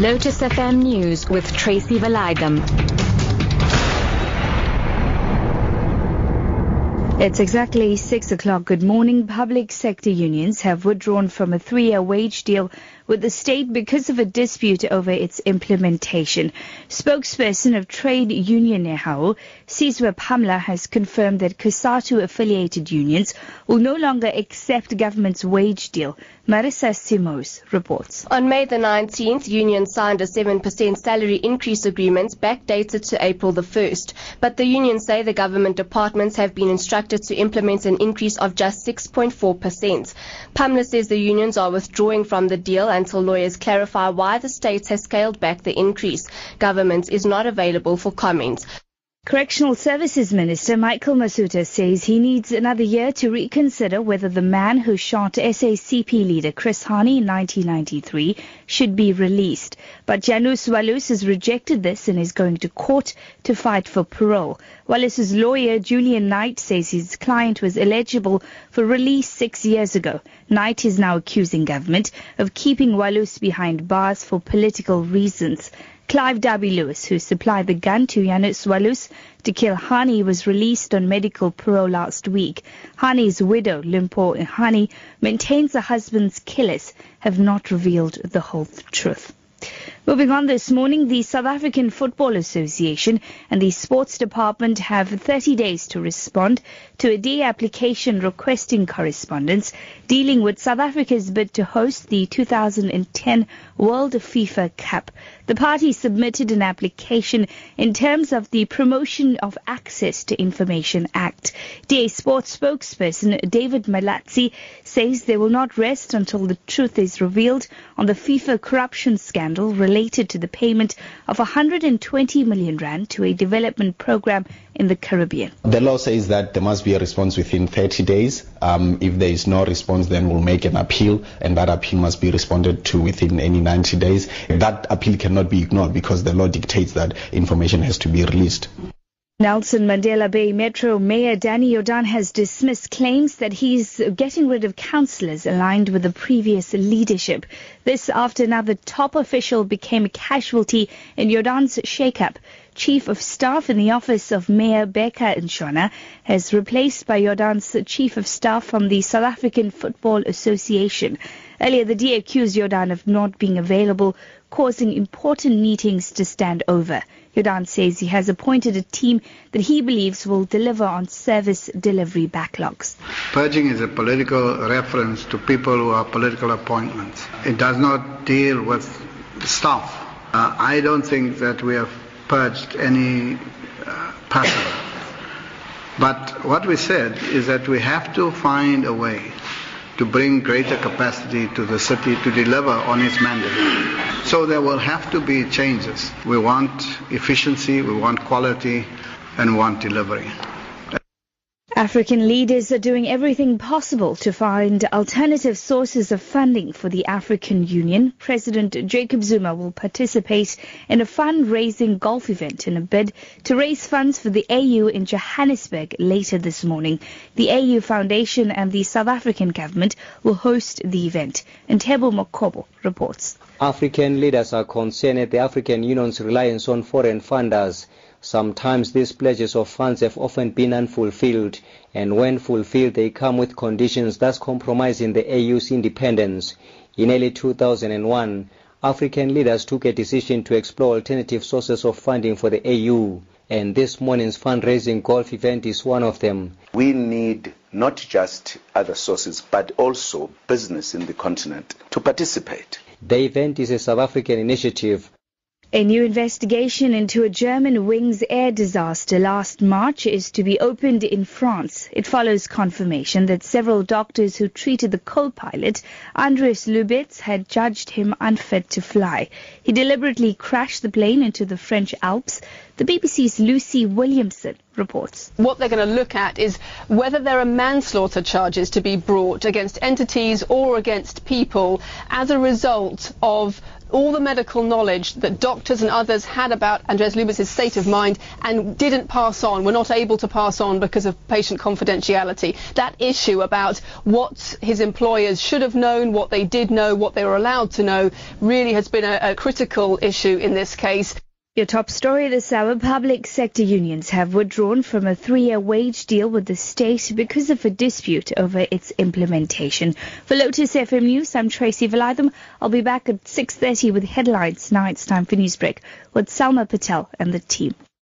Lotus FM News with Tracy Valaydham. It's exactly six o'clock. Good morning. Public sector unions have withdrawn from a three-year wage deal with the state because of a dispute over its implementation. Spokesperson of trade union Nehawu, Sizwe Pamla, has confirmed that COSATU-affiliated unions will no longer accept government's wage deal. Marissa Simos reports. On May the 19th, unions signed a 7% salary increase agreement backdated to April the 1st. But the unions say the government departments have been instructed to implement an increase of just 6.4%. Pamla says the unions are withdrawing from the deal until lawyers clarify why the state has scaled back the increase. Government is not available for comment. Correctional Services Minister Michael Masutha says he needs another year to reconsider whether the man who shot SACP leader Chris Hani in 1993 should be released. But Janusz Walus has rejected this and is going to court to fight for parole. Walus's lawyer Julian Knight says his client was eligible for release six years ago. Knight is now accusing government of keeping Walus behind bars for political reasons. Clive Derby-Lewis, who supplied the gun to Janusz Walus to kill Hani, was released on medical parole last week. Hani's widow, Limpho Hani, maintains the husband's killers have not revealed the whole truth. Moving on this morning, the South African Football Association and the Sports Department have 30 days to respond to a DA application requesting correspondence dealing with South Africa's bid to host the 2010 World FIFA Cup. The party submitted an application in terms of the Promotion of Access to Information Act. DA Sports spokesperson David Malatsi says they will not rest until the truth is revealed on the FIFA corruption scandal related to the payment of 120 million rand to a development program in the Caribbean. The law says that there must be a response within 30 days. Um, if there is no response, then we'll make an appeal, and that appeal must be responded to within any 90 days. That appeal cannot be ignored because the law dictates that information has to be released. Nelson Mandela Bay Metro Mayor Danny Jordaan has dismissed claims that he's getting rid of councillors aligned with the previous leadership. This after another top official became a casualty in Jordaan's shake-up. Chief of Staff in the office of Mayor Becca Nshona has replaced by Jordaan's Chief of Staff from the South African Football Association. Earlier, the DA accused Jordaan of not being available, causing important meetings to stand over. Jordaan says he has appointed a team that he believes will deliver on service delivery backlogs. Purging is a political reference to people who are political appointments. It does not deal with staff. Uh, I don't think that we have purged any uh, person. But what we said is that we have to find a way to bring greater capacity to the city to deliver on its mandate. So there will have to be changes. We want efficiency, we want quality, and we want delivery. African leaders are doing everything possible to find alternative sources of funding for the African Union. President Jacob Zuma will participate in a fundraising golf event in a bid to raise funds for the AU in Johannesburg later this morning. The AU Foundation and the South African government will host the event. Ntebo Mokobo reports. African leaders are concerned at the African Union's reliance on foreign funders. Sometimes these pledges of funds have often been unfulfilled, and when fulfilled, they come with conditions thus compromising the AU's independence. In early 2001, African leaders took a decision to explore alternative sources of funding for the AU, and this morning's fundraising golf event is one of them. We need not just other sources, but also business in the continent to participate. The event is a South African initiative a new investigation into a Germanwings air disaster last March is to be opened in France. It follows confirmation that several doctors who treated the co-pilot, Andreas Lubitz, had judged him unfit to fly. He deliberately crashed the plane into the French Alps. The BBC's Lucy Williamson reports. What they're going to look at is whether there are manslaughter charges to be brought against entities or against people as a result of all the medical knowledge that doctors and others had about Andreas Lubitz's state of mind and didn't pass on, were not able to pass on because of patient confidentiality. That issue about what his employers should have known, what they did know, what they were allowed to know, really has been a, a critical issue in this case. Your top story this hour, public sector unions have withdrawn from a three-year wage deal with the state because of a dispute over its implementation. For Lotus FM News, I'm Tracy Valaydham. I'll be back at 6.30 with headlines. Now it's time for Newsbreak with Salma Patel and the team.